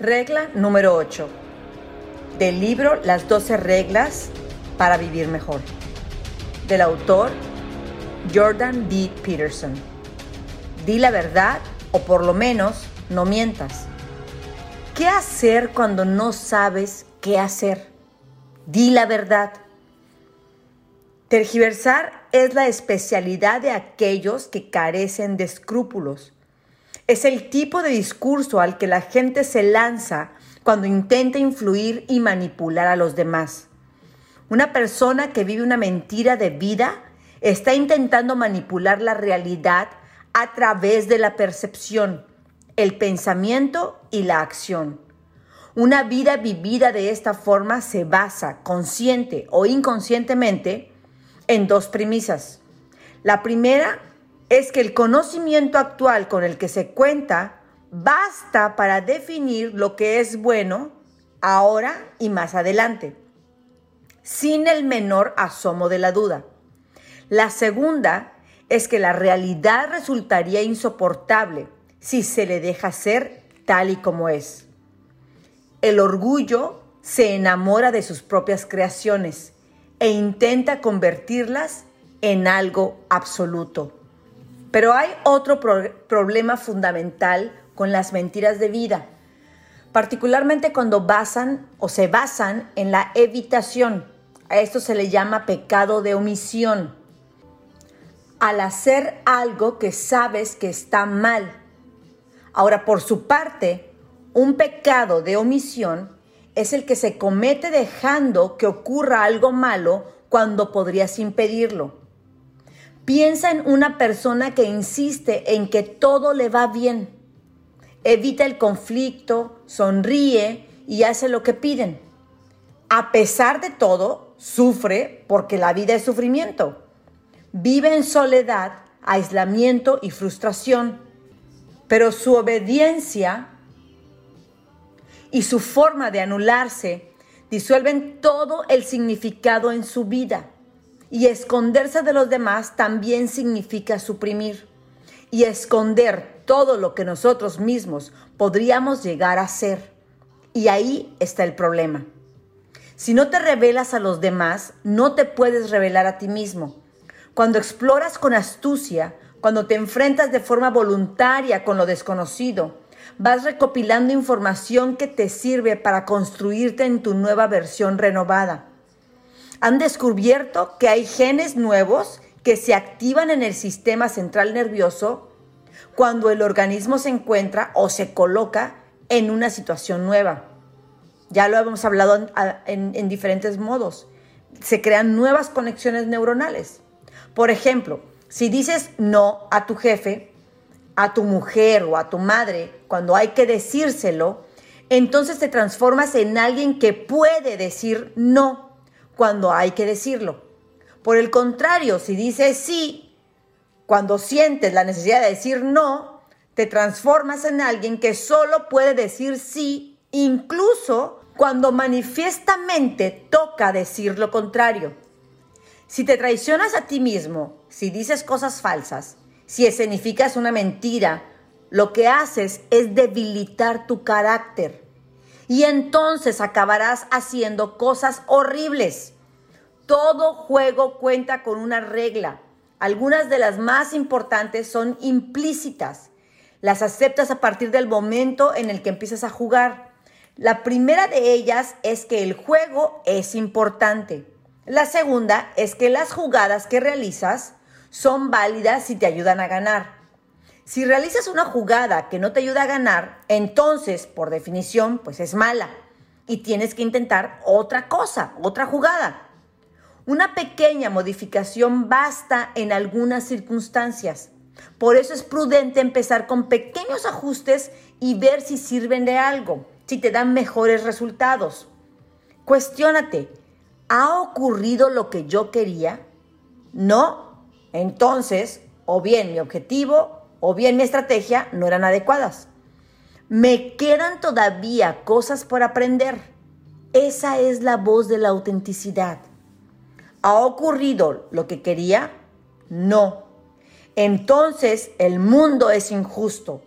Regla número 8. Del libro Las 12 reglas para vivir mejor. Del autor Jordan B. Peterson. Di la verdad o por lo menos no mientas. ¿Qué hacer cuando no sabes qué hacer? Di la verdad. Tergiversar es la especialidad de aquellos que carecen de escrúpulos. Es el tipo de discurso al que la gente se lanza cuando intenta influir y manipular a los demás. Una persona que vive una mentira de vida está intentando manipular la realidad a través de la percepción, el pensamiento y la acción. Una vida vivida de esta forma se basa, consciente o inconscientemente, en dos premisas. La primera es que el conocimiento actual con el que se cuenta basta para definir lo que es bueno ahora y más adelante, sin el menor asomo de la duda. La segunda es que la realidad resultaría insoportable si se le deja ser tal y como es. El orgullo se enamora de sus propias creaciones e intenta convertirlas en algo absoluto. Pero hay otro problema fundamental con las mentiras de vida, particularmente cuando basan o se basan en la evitación. A esto se le llama pecado de omisión. Al hacer algo que sabes que está mal. Ahora, por su parte, un pecado de omisión es el que se comete dejando que ocurra algo malo cuando podrías impedirlo. Piensa en una persona que insiste en que todo le va bien. Evita el conflicto, sonríe y hace lo que piden. A pesar de todo, sufre porque la vida es sufrimiento. Vive en soledad, aislamiento y frustración. Pero su obediencia y su forma de anularse disuelven todo el significado en su vida. Y esconderse de los demás también significa suprimir. Y esconder todo lo que nosotros mismos podríamos llegar a ser. Y ahí está el problema. Si no te revelas a los demás, no te puedes revelar a ti mismo. Cuando exploras con astucia, cuando te enfrentas de forma voluntaria con lo desconocido, vas recopilando información que te sirve para construirte en tu nueva versión renovada. Han descubierto que hay genes nuevos que se activan en el sistema central nervioso cuando el organismo se encuentra o se coloca en una situación nueva. Ya lo hemos hablado en, en diferentes modos. Se crean nuevas conexiones neuronales. Por ejemplo, si dices no a tu jefe, a tu mujer o a tu madre cuando hay que decírselo, entonces te transformas en alguien que puede decir no cuando hay que decirlo. Por el contrario, si dices sí, cuando sientes la necesidad de decir no, te transformas en alguien que solo puede decir sí, incluso cuando manifiestamente toca decir lo contrario. Si te traicionas a ti mismo, si dices cosas falsas, si escenificas una mentira, lo que haces es debilitar tu carácter. Y entonces acabarás haciendo cosas horribles. Todo juego cuenta con una regla. Algunas de las más importantes son implícitas. Las aceptas a partir del momento en el que empiezas a jugar. La primera de ellas es que el juego es importante. La segunda es que las jugadas que realizas son válidas si te ayudan a ganar. Si realizas una jugada que no te ayuda a ganar, entonces, por definición, pues es mala y tienes que intentar otra cosa, otra jugada. Una pequeña modificación basta en algunas circunstancias. Por eso es prudente empezar con pequeños ajustes y ver si sirven de algo, si te dan mejores resultados. Cuestiónate, ¿ha ocurrido lo que yo quería? No, entonces, o bien mi objetivo o bien mi estrategia no eran adecuadas. Me quedan todavía cosas por aprender. Esa es la voz de la autenticidad. ¿Ha ocurrido lo que quería? No. Entonces el mundo es injusto.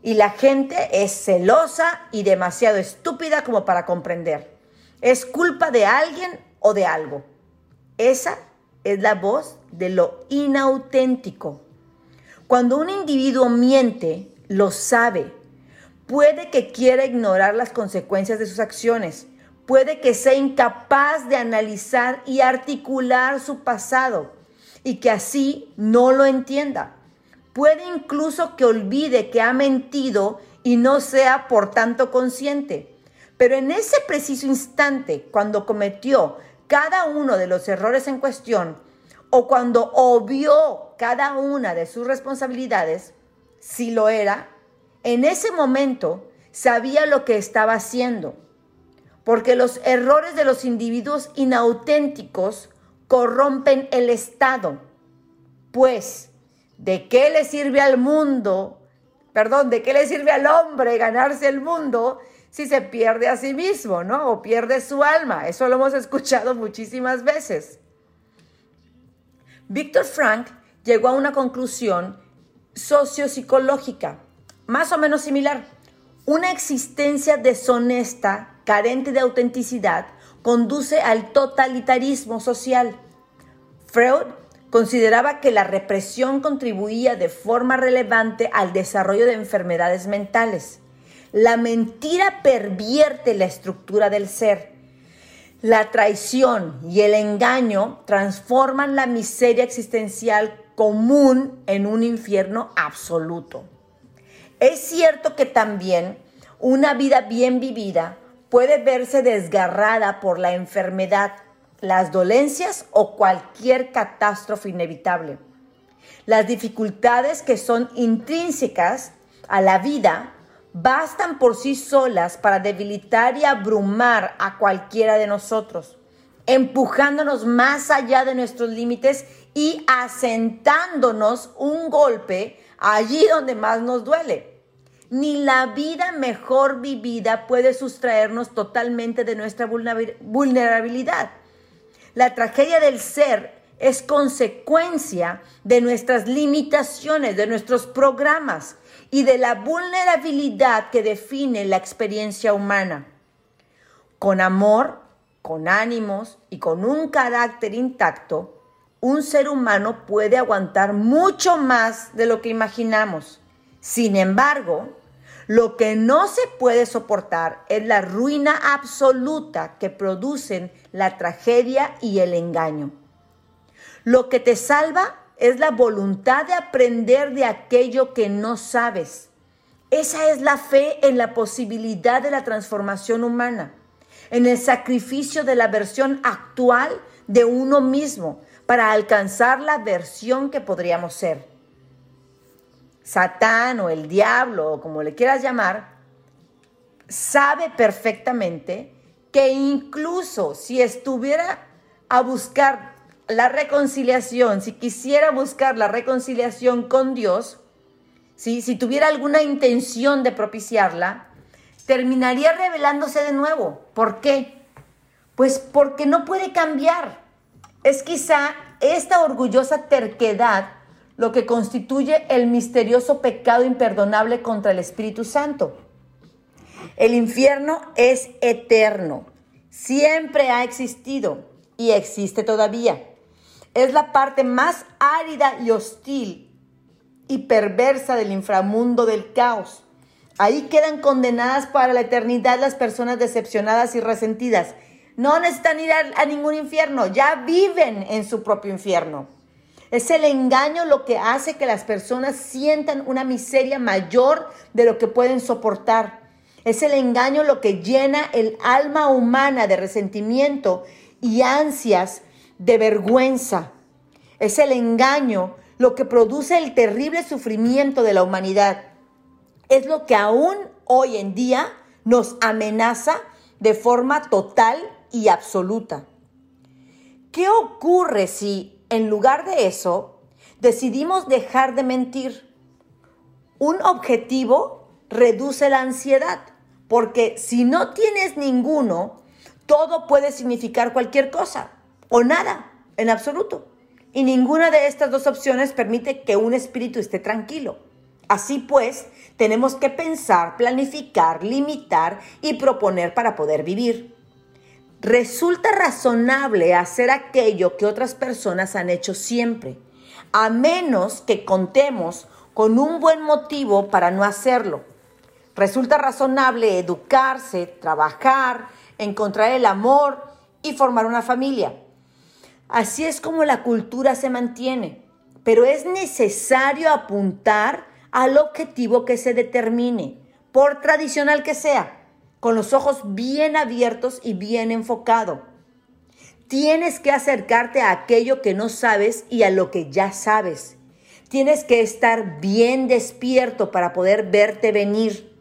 y la gente es celosa y demasiado estúpida como para comprender. Es culpa de alguien o de algo. Esa es la voz de lo inauténtico. Cuando un individuo miente, lo sabe. Puede que quiera ignorar las consecuencias de sus acciones. Puede que sea incapaz de analizar y articular su pasado y que así no lo entienda. Puede incluso que olvide que ha mentido y no sea por tanto consciente. Pero en ese preciso instante, cuando cometió cada uno de los errores en cuestión o cuando obvió cada una de sus responsabilidades, si lo era, en ese momento sabía lo que estaba haciendo. Porque los errores de los individuos inauténticos corrompen el Estado. Pues ¿De qué le sirve al mundo? Perdón, ¿de qué le sirve al hombre ganarse el mundo si se pierde a sí mismo, ¿no? O pierde su alma. Eso lo hemos escuchado muchísimas veces. Víctor Frank llegó a una conclusión sociopsicológica, más o menos similar. Una existencia deshonesta, carente de autenticidad, conduce al totalitarismo social. Freud Consideraba que la represión contribuía de forma relevante al desarrollo de enfermedades mentales. La mentira pervierte la estructura del ser. La traición y el engaño transforman la miseria existencial común en un infierno absoluto. Es cierto que también una vida bien vivida puede verse desgarrada por la enfermedad las dolencias o cualquier catástrofe inevitable. Las dificultades que son intrínsecas a la vida bastan por sí solas para debilitar y abrumar a cualquiera de nosotros, empujándonos más allá de nuestros límites y asentándonos un golpe allí donde más nos duele. Ni la vida mejor vivida puede sustraernos totalmente de nuestra vulnerabilidad. La tragedia del ser es consecuencia de nuestras limitaciones, de nuestros programas y de la vulnerabilidad que define la experiencia humana. Con amor, con ánimos y con un carácter intacto, un ser humano puede aguantar mucho más de lo que imaginamos. Sin embargo, lo que no se puede soportar es la ruina absoluta que producen la tragedia y el engaño. Lo que te salva es la voluntad de aprender de aquello que no sabes. Esa es la fe en la posibilidad de la transformación humana, en el sacrificio de la versión actual de uno mismo para alcanzar la versión que podríamos ser. Satán o el diablo o como le quieras llamar, sabe perfectamente que incluso si estuviera a buscar la reconciliación, si quisiera buscar la reconciliación con Dios, si tuviera alguna intención de propiciarla, terminaría revelándose de nuevo. ¿Por qué? Pues porque no puede cambiar. Es quizá esta orgullosa terquedad lo que constituye el misterioso pecado imperdonable contra el Espíritu Santo. El infierno es eterno, siempre ha existido y existe todavía. Es la parte más árida y hostil y perversa del inframundo del caos. Ahí quedan condenadas para la eternidad las personas decepcionadas y resentidas. No necesitan ir a, ningún infierno, ya viven en su propio infierno. Es el engaño lo que hace que las personas sientan una miseria mayor de lo que pueden soportar. Es el engaño lo que llena el alma humana de resentimiento y ansias de vergüenza. Es el engaño lo que produce el terrible sufrimiento de la humanidad. Es lo que aún hoy en día nos amenaza de forma total y absoluta. ¿Qué ocurre si en lugar de eso, decidimos dejar de mentir. Un objetivo reduce la ansiedad, porque si no tienes ninguno, todo puede significar cualquier cosa o nada, en absoluto. Y ninguna de estas dos opciones permite que un espíritu esté tranquilo. Así pues, tenemos que pensar, planificar, limitar y proponer para poder vivir. Resulta razonable hacer aquello que otras personas han hecho siempre, a menos que contemos con un buen motivo para no hacerlo. Resulta razonable educarse, trabajar, encontrar el amor y formar una familia. Así es como la cultura se mantiene, pero es necesario apuntar al objetivo que se determine, por tradicional que sea, con los ojos bien abiertos y bien enfocado. Tienes que acercarte a aquello que no sabes y a lo que ya sabes. Tienes que estar bien despierto para poder verte venir.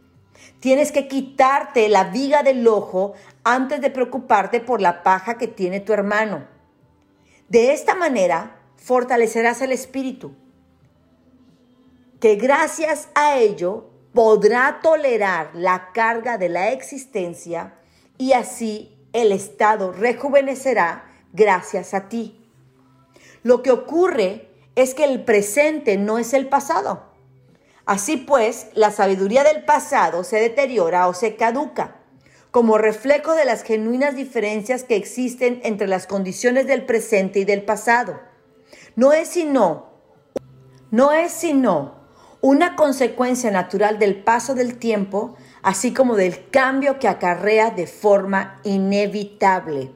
Tienes que quitarte la viga del ojo antes de preocuparte por la paja que tiene tu hermano. De esta manera fortalecerás el espíritu que gracias a ello podrá tolerar la carga de la existencia y así el Estado rejuvenecerá gracias a ti. Lo que ocurre es que el presente no es el pasado. Así pues, la sabiduría del pasado se deteriora o se caduca como reflejo de las genuinas diferencias que existen entre las condiciones del presente y del pasado. No es sino, no es sino una consecuencia natural del paso del tiempo, así como del cambio que acarrea de forma inevitable.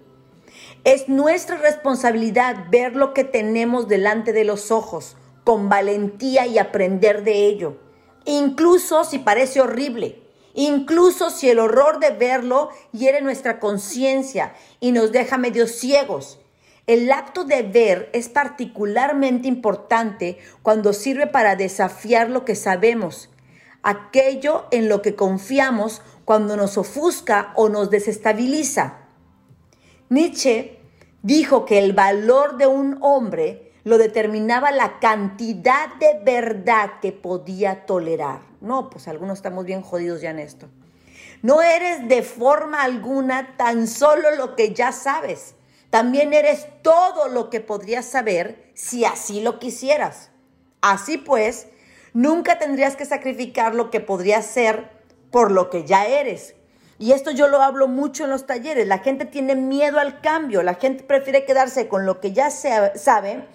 Es nuestra responsabilidad ver lo que tenemos delante de los ojos con valentía y aprender de ello, incluso si parece horrible, incluso si el horror de verlo hiere nuestra conciencia y nos deja medio ciegos el acto de ver es particularmente importante cuando sirve para desafiar lo que sabemos, aquello en lo que confiamos cuando nos ofusca o nos desestabiliza. Nietzsche dijo que el valor de un hombre lo determinaba la cantidad de verdad que podía tolerar. No, pues algunos estamos bien jodidos ya en esto. No eres de forma alguna tan solo lo que ya sabes también eres todo lo que podrías saber si así lo quisieras. Así pues, nunca tendrías que sacrificar lo que podrías ser por lo que ya eres. Y esto yo lo hablo mucho en los talleres. La gente tiene miedo al cambio, la gente prefiere quedarse con lo que ya sabe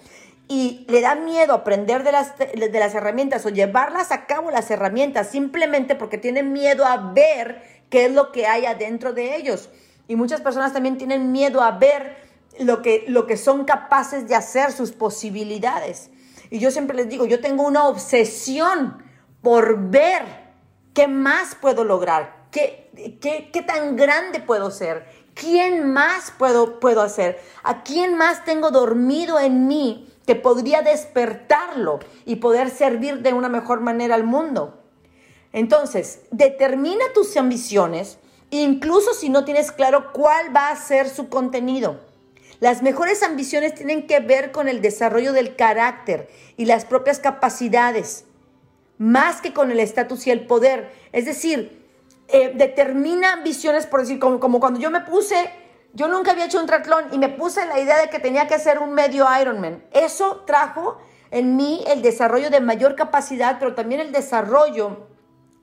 y le da miedo aprender de las, de las herramientas o llevarlas a cabo las herramientas simplemente porque tienen miedo a ver qué es lo que hay adentro de ellos. Y muchas personas también tienen miedo a ver lo que, lo que son capaces de hacer, sus posibilidades. Y yo siempre les digo, yo tengo una obsesión por ver qué más puedo lograr, qué, qué, qué tan grande puedo ser, quién más puedo, puedo hacer, a quién más tengo dormido en mí que podría despertarlo y poder servir de una mejor manera al mundo. Entonces, determina tus ambiciones, incluso si no tienes claro cuál va a ser su contenido. Las mejores ambiciones tienen que ver con el desarrollo del carácter y las propias capacidades, más que con el estatus y el poder. Es decir, eh, determina ambiciones, por decir, como, cuando yo me puse, yo nunca había hecho un triatlón y me puse la idea de que tenía que hacer un medio Ironman. Eso trajo en mí el desarrollo de mayor capacidad, pero también el desarrollo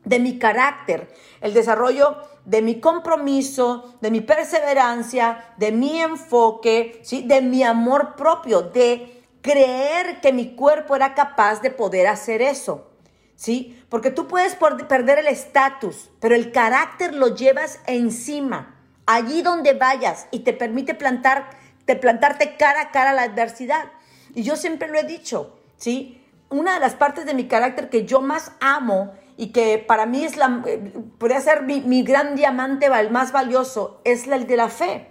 de mi carácter, el desarrollo de mi compromiso, de mi perseverancia, de mi enfoque, ¿sí? de mi amor propio, de creer que mi cuerpo era capaz de poder hacer eso. ¿Sí? Porque tú puedes perder el estatus, pero el carácter lo llevas encima, allí donde vayas y te permite plantar, te plantarte cara a cara a la adversidad. Y yo siempre lo he dicho, ¿sí? Una de las partes de mi carácter que yo más amo y que para mí es la, eh, podría ser mi, gran diamante el más valioso, es el de la fe.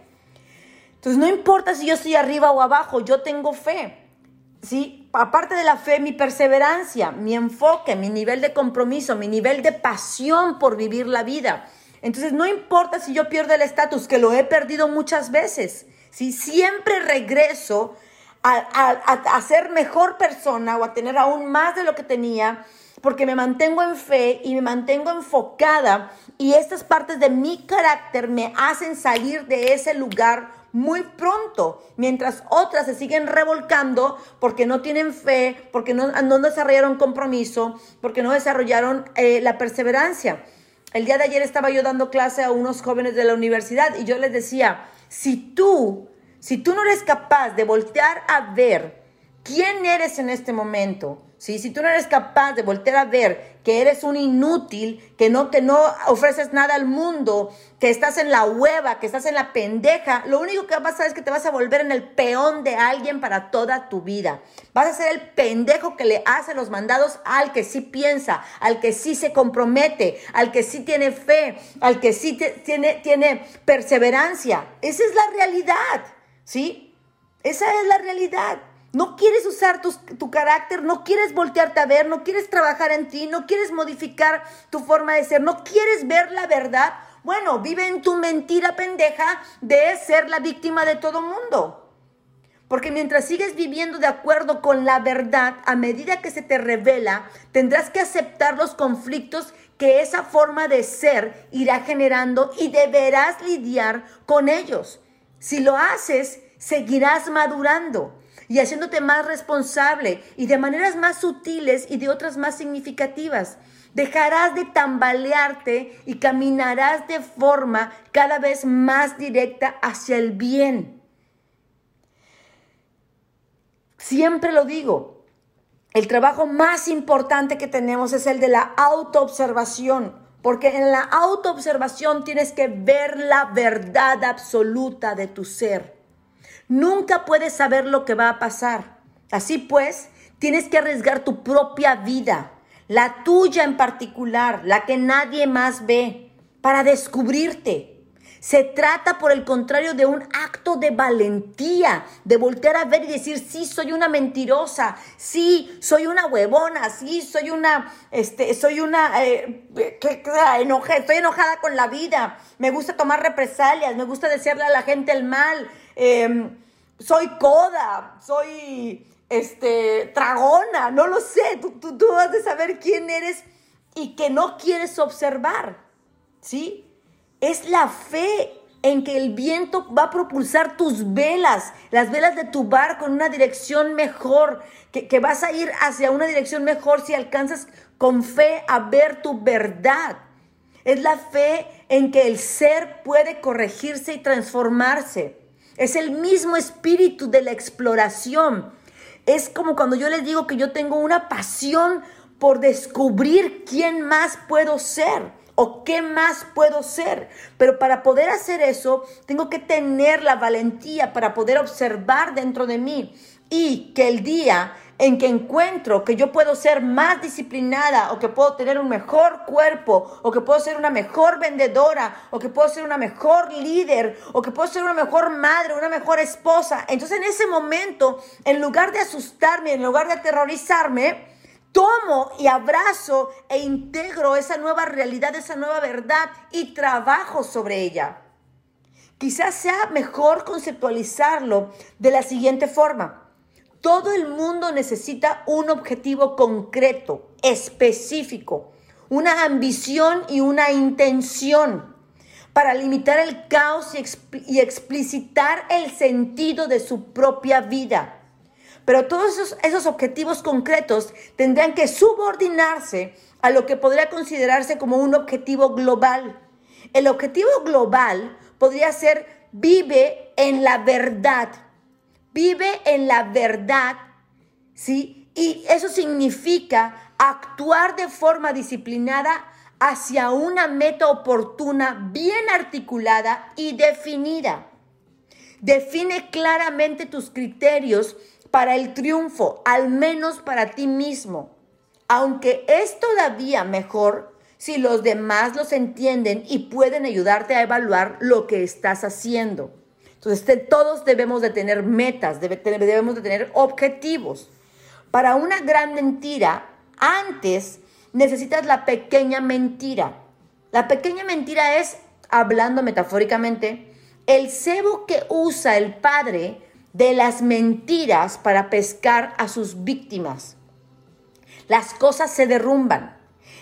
Entonces no importa si yo estoy arriba o abajo, yo tengo fe. ¿sí? Aparte de la fe, mi perseverancia, mi enfoque, mi nivel de compromiso, mi nivel de pasión por vivir la vida. Entonces no importa si yo pierdo el estatus, que lo he perdido muchas veces. ¿sí? Siempre regreso a, a ser mejor persona o a tener aún más de lo que tenía porque me mantengo en fe y me mantengo enfocada y estas partes de mi carácter me hacen salir de ese lugar muy pronto, mientras otras se siguen revolcando porque no tienen fe, porque no, desarrollaron compromiso, porque no desarrollaron eh, la perseverancia. El día de ayer estaba yo dando clase a unos jóvenes de la universidad y yo les decía, si tú, si tú no eres capaz de voltear a ver quién eres en este momento, si tú no eres capaz de voltear a ver que eres un inútil, que no, que no ofreces nada al mundo, que estás en la hueva, que estás en la pendeja, lo único que vas a hacer es que te vas a volver en el peón de alguien para toda tu vida. Vas a ser el pendejo que le hace los mandados al que sí piensa, al que sí se compromete, al que sí tiene fe, al que sí tiene, tiene perseverancia. Esa es la realidad, ¿sí? Esa es la realidad. No quieres usar tu, carácter, no quieres voltearte a ver, no quieres trabajar en ti, no quieres modificar tu forma de ser, no quieres ver la verdad. Bueno, vive en tu mentira pendeja de ser la víctima de todo mundo. Porque mientras sigues viviendo de acuerdo con la verdad, a medida que se te revela, tendrás que aceptar los conflictos que esa forma de ser irá generando y deberás lidiar con ellos. Si lo haces, seguirás madurando y haciéndote más responsable y de maneras más sutiles y de otras más significativas. Dejarás de tambalearte y caminarás de forma cada vez más directa hacia el bien. Siempre lo digo, el trabajo más importante que tenemos es el de la autoobservación, porque en la autoobservación tienes que ver la verdad absoluta de tu ser. Nunca puedes saber lo que va a pasar. Así pues, tienes que arriesgar tu propia vida, la tuya en particular, la que nadie más ve, para descubrirte. Se trata, por el contrario, de un acto de valentía, de voltear a ver y decir, sí, soy una mentirosa, sí, soy una huevona, sí, soy una, este, soy una, eh, que, estoy enojada con la vida, me gusta tomar represalias, me gusta desearle a la gente el mal, Em, soy coda, soy este, tragona, no lo sé, tú, tú, tú has de saber quién eres y que no quieres observar, ¿sí? Es la fe en que el viento va a propulsar tus velas, las velas de tu barco en una dirección mejor, que, que, vas a ir hacia una dirección mejor si alcanzas con fe a ver tu verdad. Es la fe en que el ser puede corregirse y transformarse. Es el mismo espíritu de la exploración. Es como cuando yo les digo que yo tengo una pasión por descubrir quién más puedo ser o qué más puedo ser. Pero para poder hacer eso, tengo que tener la valentía para poder observar dentro de mí y que el día en que encuentro que yo puedo ser más disciplinada o que puedo tener un mejor cuerpo o que puedo ser una mejor vendedora o que puedo ser una mejor líder o que puedo ser una mejor madre, una mejor esposa. Entonces en ese momento, en lugar de asustarme, en lugar de aterrorizarme, tomo y abrazo e integro esa nueva realidad, esa nueva verdad y trabajo sobre ella. Quizás sea mejor conceptualizarlo de la siguiente forma. Todo el mundo necesita un objetivo concreto, específico, una ambición y una intención para limitar el caos y, explicitar el sentido de su propia vida. Pero todos esos, esos objetivos concretos tendrán que subordinarse a lo que podría considerarse como un objetivo global. El objetivo global podría ser vive en la verdad Vive en la verdad, ¿sí? Y eso significa actuar de forma disciplinada hacia una meta oportuna, bien articulada y definida. Define claramente tus criterios para el triunfo, al menos para ti mismo. Aunque es todavía mejor si los demás los entienden y pueden ayudarte a evaluar lo que estás haciendo. Entonces, todos debemos de tener metas, debemos de tener objetivos. Para una gran mentira, antes necesitas la pequeña mentira. La pequeña mentira es, hablando metafóricamente, el cebo que usa el padre de las mentiras para pescar a sus víctimas. Las cosas se derrumban.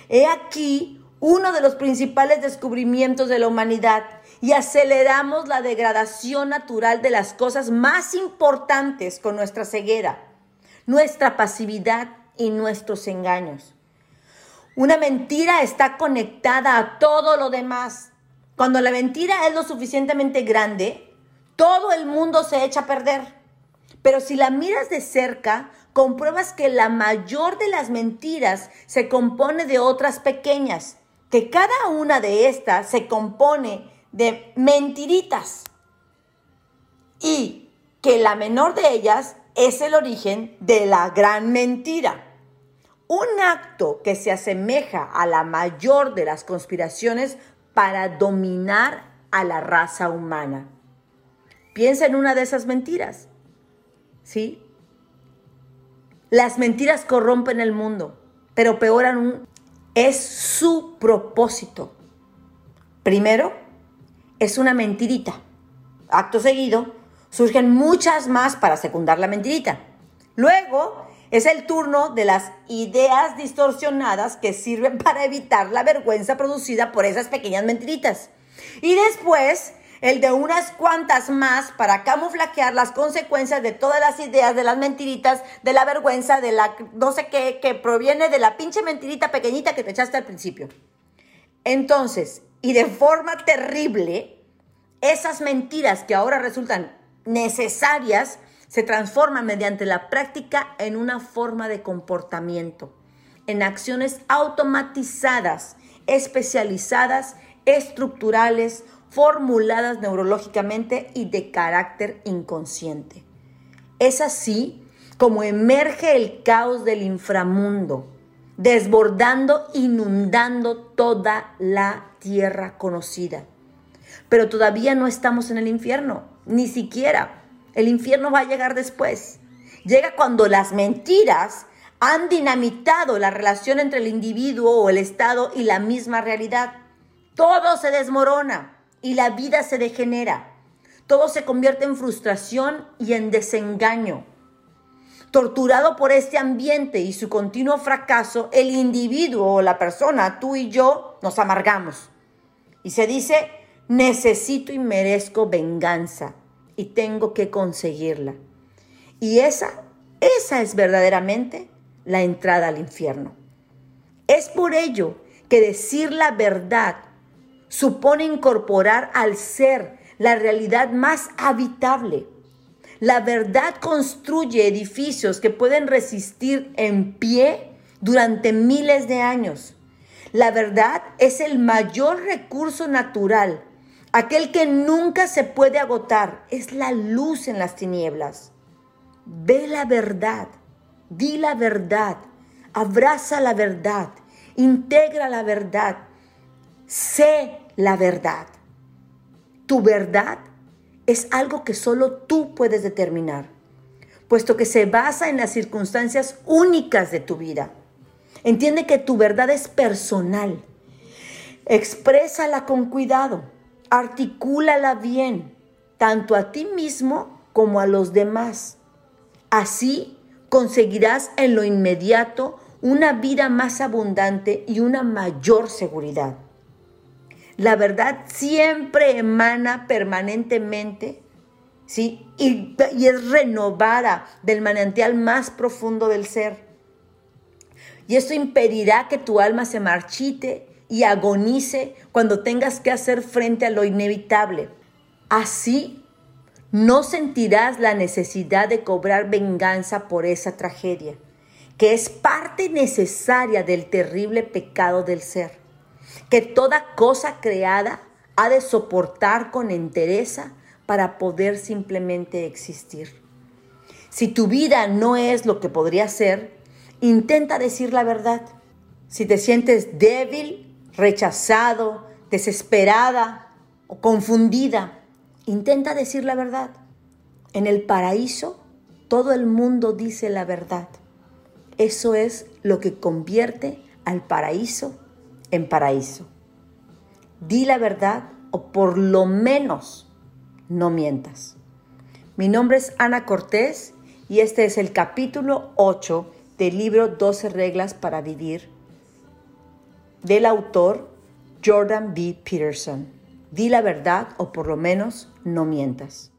He aquí uno de los principales descubrimientos de la humanidad y aceleramos la degradación natural de las cosas más importantes con nuestra ceguera, nuestra pasividad y nuestros engaños. Una mentira está conectada a todo lo demás. Cuando la mentira es lo suficientemente grande, todo el mundo se echa a perder. Pero si la miras de cerca, compruebas que la mayor de las mentiras se compone de otras pequeñas, que cada una de estas se compone de mentiritas y que la menor de ellas es el origen de la gran mentira. Un acto que se asemeja a la mayor de las conspiraciones para dominar a la raza humana. Piensa en una de esas mentiras. ¿Sí? Las mentiras corrompen el mundo, pero peor aún es su propósito. Primero, es una mentirita. Acto seguido, surgen muchas más para secundar la mentirita. Luego, es el turno de las ideas distorsionadas que sirven para evitar la vergüenza producida por esas pequeñas mentiritas. Y después el de unas cuantas más para camuflajear las consecuencias de todas las ideas, de las mentiritas, de la vergüenza, de la no sé qué, que proviene de la pinche mentirita pequeñita que te echaste al principio. Entonces, y de forma terrible, esas mentiras que ahora resultan necesarias se transforman mediante la práctica en una forma de comportamiento, en acciones automatizadas, especializadas, estructurales, formuladas neurológicamente y de carácter inconsciente. Es así como emerge el caos del inframundo, desbordando, inundando toda la tierra conocida. Pero todavía no estamos en el infierno, ni siquiera. El infierno va a llegar después. Llega cuando las mentiras han dinamitado la relación entre el individuo o el Estado y la misma realidad. Todo se desmorona y la vida se degenera. Todo se convierte en frustración y en desengaño. Torturado por este ambiente y su continuo fracaso, el individuo o la persona, tú y yo, nos amargamos. Y se dice, necesito y merezco venganza y tengo que conseguirla. Y esa, esa es verdaderamente la entrada al infierno. Es por ello que decir la verdad supone incorporar al ser la realidad más habitable. La verdad construye edificios que pueden resistir en pie durante miles de años. La verdad es el mayor recurso natural, aquel que nunca se puede agotar, es la luz en las tinieblas. Ve la verdad, di la verdad, abraza la verdad, integra la verdad, sé la verdad. Tu verdad es algo que solo tú puedes determinar, puesto que se basa en las circunstancias únicas de tu vida. Entiende que tu verdad es personal. Exprésala con cuidado, articúlala bien, tanto a ti mismo como a los demás. Así conseguirás en lo inmediato una vida más abundante y una mayor seguridad. La verdad siempre emana permanentemente, ¿sí? Y, es renovada del manantial más profundo del ser. Y esto impedirá que tu alma se marchite y agonice cuando tengas que hacer frente a lo inevitable. Así no sentirás la necesidad de cobrar venganza por esa tragedia, que es parte necesaria del terrible pecado del ser que toda cosa creada ha de soportar con entereza para poder simplemente existir. Si tu vida no es lo que podría ser, intenta decir la verdad. Si te sientes débil, rechazado, desesperada o confundida, intenta decir la verdad. En el paraíso, todo el mundo dice la verdad. Eso es lo que convierte al paraíso en paraíso. Di la verdad o por lo menos no mientas. Mi nombre es Ana Cortés y este es el capítulo 8 del libro 12 reglas para vivir del autor Jordan B. Peterson. Di la verdad o por lo menos no mientas.